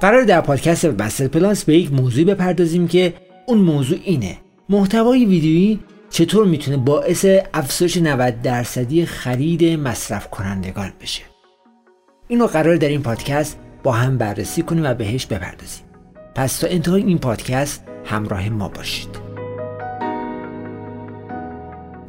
قرار در پادکست بستر پلاس به یک موضوع بپردازیم که اون موضوع اینه. محتوای ویدیویی چطور می‌تونه باعث افزایش 90 درصدی خرید مصرف کنندگان بشه؟ اینو قرار در این پادکست با هم بررسی کنیم و بهش بپردازیم. پس تا انتهای این پادکست همراه ما باشید.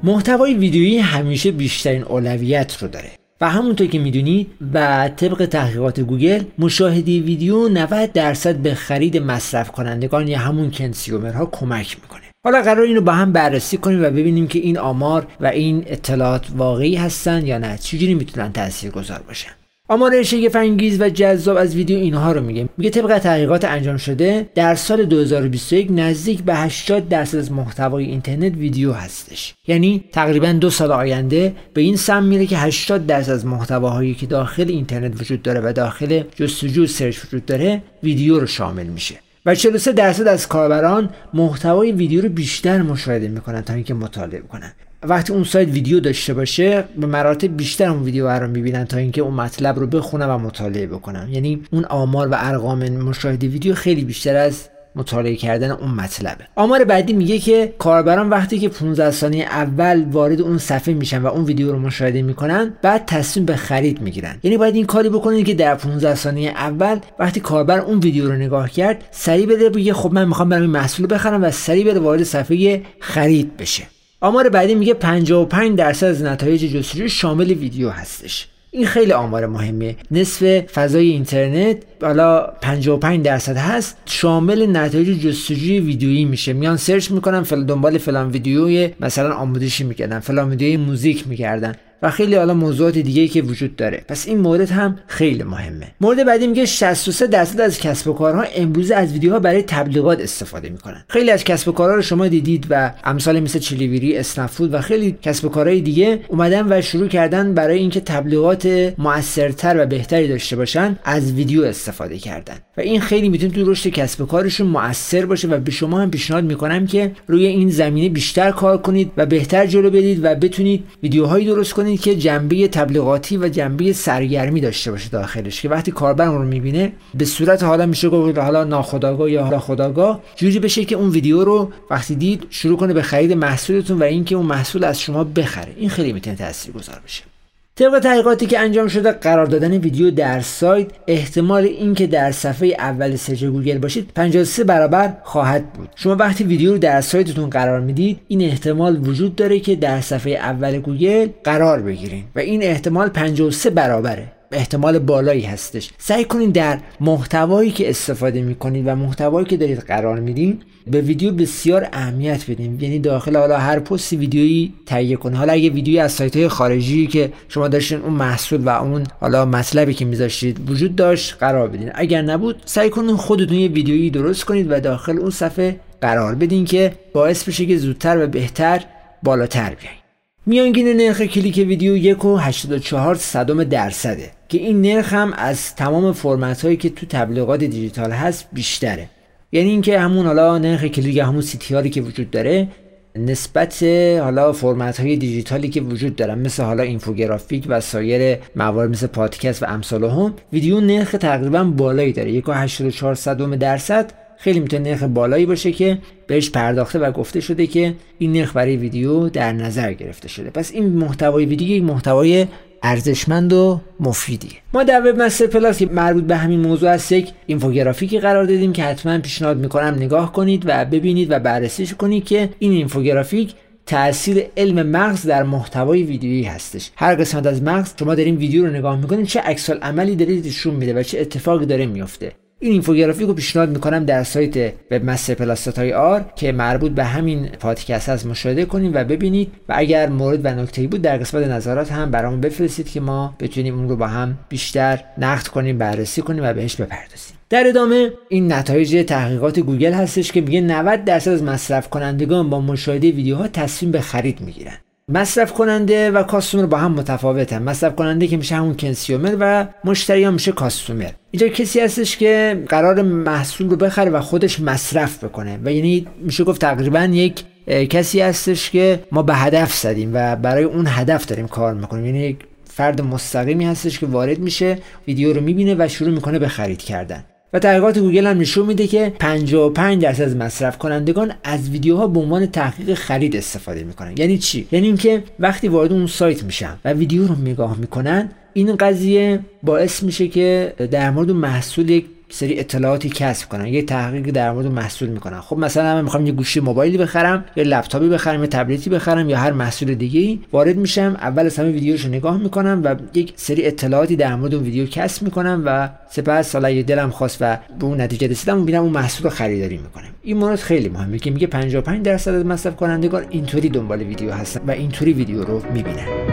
محتوای ویدیویی همیشه بیشترین اولویت رو داره. و همونطور که می‌دونید و طبق تحقیقات گوگل مشاهده ویدیو 90 درصد به خرید مصرف کنندگان یا همون consumer ها کمک می‌کنه. حالا قرار اینو با هم بررسی کنیم و ببینیم که این آمار و این اطلاعات واقعی هستن یا نه. چجوری می‌تونن گذار باشن؟ آمار شگفت و جذاب از ویدیو اینها رو میگه. میگه طبق تحقیقات انجام شده در سال 2021 نزدیک به 80 درصد از محتوای اینترنت ویدیو هستش. یعنی تقریبا دو سال آینده به این سمت میره که 80 درصد از محتواهایی که داخل اینترنت وجود داره و داخل جستجو search وجود داره ویدیو رو شامل میشه. و 43 درصد از کاربران محتوای ویدیو رو بیشتر مشاهده می‌کنن تا اینکه مطالعه کنن. وقتی اون سایت ویدیو داشته باشه به مراتب بیشتر اون ویدیو رو می‌بینن تا اینکه اون مطلب رو بخونن و مطالعه بکنن. یعنی اون آمار و ارقام مشاهده ویدیو خیلی بیشتر از مطالعه کردن اون مطلبه. آمار بعدی میگه که کاربران وقتی که 15 ثانیه اول وارد اون صفحه میشن و اون ویدیو رو مشاهده می‌کنن بعد تصمیم به خرید می‌گیرن. یعنی باید این کاری بکنید که در 15 ثانیه اول وقتی کاربر اون ویدیو رو نگاه کرد سریع بده بگه خب من می‌خوام برم این محصول بخرم و سریع بره وارد صفحه خرید بشه. آمار بعدی میگه 55 درصد از نتایج جستجو شامل ویدیو هستش. این خیلی آمار مهمه نصف فضای اینترنت حالا 55 درصد هست شامل نتایج جستجوی ویدیویی میشه. میان search می‌کنن فل دنبال فلان ویدیوی مثلا آموزشی می‌کردن فلان ویدیوی موزیک می‌کردن. خیلی حالا موضوعات دیگه که وجود داره. پس این مورد هم خیلی مهمه. مورد بعدی میگه 63 درصد از کسب و کارها امروز از ویدیوها برای تبلیغات استفاده می‌کنن. خیلی از کسب و کارها رو شما دیدید و امثال مثل چیلیوری اسنپ‌فود و خیلی کسب و کارهای دیگه اومدن و شروع کردن برای اینکه تبلیغات موثرتر و بهتری داشته باشن از ویدیو استفاده کردن. و این خیلی می‌تونه تو رشد کسب و کارشون موثر باشه و به شما هم پیشنهاد می‌کنم که روی این زمینه بیشتر کار کنید و بهتر جلو برید و بتونید ویدیوهایی درست کنید که جنبه تبلیغاتی و جنبه سرگرمی داشته باشه داخلش که وقتی کاربر اون رو می‌بینه به صورت حالا میشه گفت حالا ناخداگاه یا حالا خداگاه جوری بشه که اون ویدیو رو وقتی دید شروع کنه به خرید محصولتون و اینکه اون محصول از شما بخره. این خیلی می‌تونه تاثیرگذار بشه. طبق تحقیقاتی که انجام شده قرار دادن ویدیو در سایت احتمال اینکه در صفحه اول search گوگل باشید 53 برابر خواهد بود. شما وقتی ویدیو رو در سایتتون قرار می‌دید این احتمال وجود داره که در صفحه اول گوگل قرار بگیرین و این احتمال 53 برابره. احتمال بالایی هستش. سعی کنید در محتوایی که استفاده می‌کنید و محتوایی که دارید قرار میدین به ویدیو بسیار اهمیت بدیم یعنی داخل حالا هر پست ویدیویی تهیه کنید حالا اگه ویدیویی از سایت های خارجی که شما داشتین اون محصول و اون حالا مطلبی که میذاشتید وجود داشت قرار بدین. اگر نبود سعی کنید خودتون یه ویدیویی درست کنید و داخل اون صفحه قرار بدین که باعث بشه که زودتر و بهتر بالاتر بیاین. میانگین نرخ کلیک ویدیو 1.84 صدم درصده که این نرخ هم از تمام فرمت هایی که تو تبلیغات دیجیتال هست بیشتره. یعنی اینکه همون حالا نرخ کلیک همون CTR ی که وجود داره نسبت حالا فرمت های دیجیتالی که وجود دارن مثل حالا اینفوگرافیک و سایر موارد مثل پادکست و امثال هم ویدیو نرخ تقریبا بالایی داره 1.84 صدم درصد. خیلی می‌تونه نرخ بالایی باشه که بهش پرداخته و گفته شده که این نرخ برای ویدیو در نظر گرفته شده. پس این محتوای ویدیو یک محتوای ارزشمند و مفیدی. ما در وب مستر پلاس که مربوط به همین موضوع است یک اینفوگرافیکی قرار دادیم که حتما پیشنهاد می‌کنم نگاه کنید و ببینید و بررسیش کنید که این اینفوگرافیک تاثیر علم مغز در محتوای ویدیویی هستش. هر قسمت از مغز شما دارین ویدیو رو نگاه می‌کنید چه عکس عملی دارید نشون میده و چه اتفاقی داره میفته این اینفوگرافیک رو پیشنهاد می‌کنم در سایت Webmaster Plus آر که مربوط به همین پادکست هست مشاهده کنید و ببینید و اگر مورد و نکته بود در قسمت نظرات هم برامون بفرستید که ما بتونیم اون رو با هم بیشتر نقد کنیم بررسی کنیم و بهش بپردازیم. در ادامه این نتایج تحقیقات گوگل هستش که میگه 90 درصد از مصرف کنندگان با مشاهده ویدیوها تصمیم به خرید می‌گیرن. مصرف کننده و customer با هم متفاوتن. مصرف کننده که میشه همون consumer و مشتری هم میشه customer. اینجا کسی هستش که قرار محصول رو بخره و خودش مصرف بکنه و یعنی میشه گفت تقریبا یک کسی هستش که ما به هدف زدیم و برای اون هدف داریم کار می‌کنیم. یعنی یک فرد مستقیمی هستش که وارد میشه ویدیو رو می‌بینه و شروع می‌کنه به خرید کردن. و تحقیقات گوگل هم نشون میده که 55 درصد از مصرف کنندگان از ویدیوها به عنوان تحقیق خرید استفاده می‌کنن. یعنی چی؟ یعنی اینکه وقتی وارد اون سایت میشن و ویدیو رو نگاه می‌کنن این قضیه باعث میشه که در مورد محصول سری اطلاعاتی کسب کنن یه تحقیق در مورد محصول می‌کنن. خب مثلا من می‌خوام یه گوشی موبایلی بخرم یه لپتاپی بخرم یه تبلتی بخرم یا هر محصول دیگه ای وارد میشم اول از همه ویدیوشو نگاه می‌کنم و یک سری اطلاعاتی در مورد اون ویدیو کسب می‌کنم و سپس حالا یه دلم خواست و به اون نتیجه رسیدم می‌بینم اون محصول خریداری می‌کنم این مورد خیلی مهمه که میگه 55 درصد از مصرف کنندگان اینطوری دنبال ویدیو هستن و اینطوری ویدیو رو می‌بینن.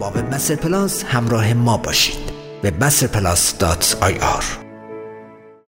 با وبمستر پلاس همراه ما باشید. وبمستر پلاس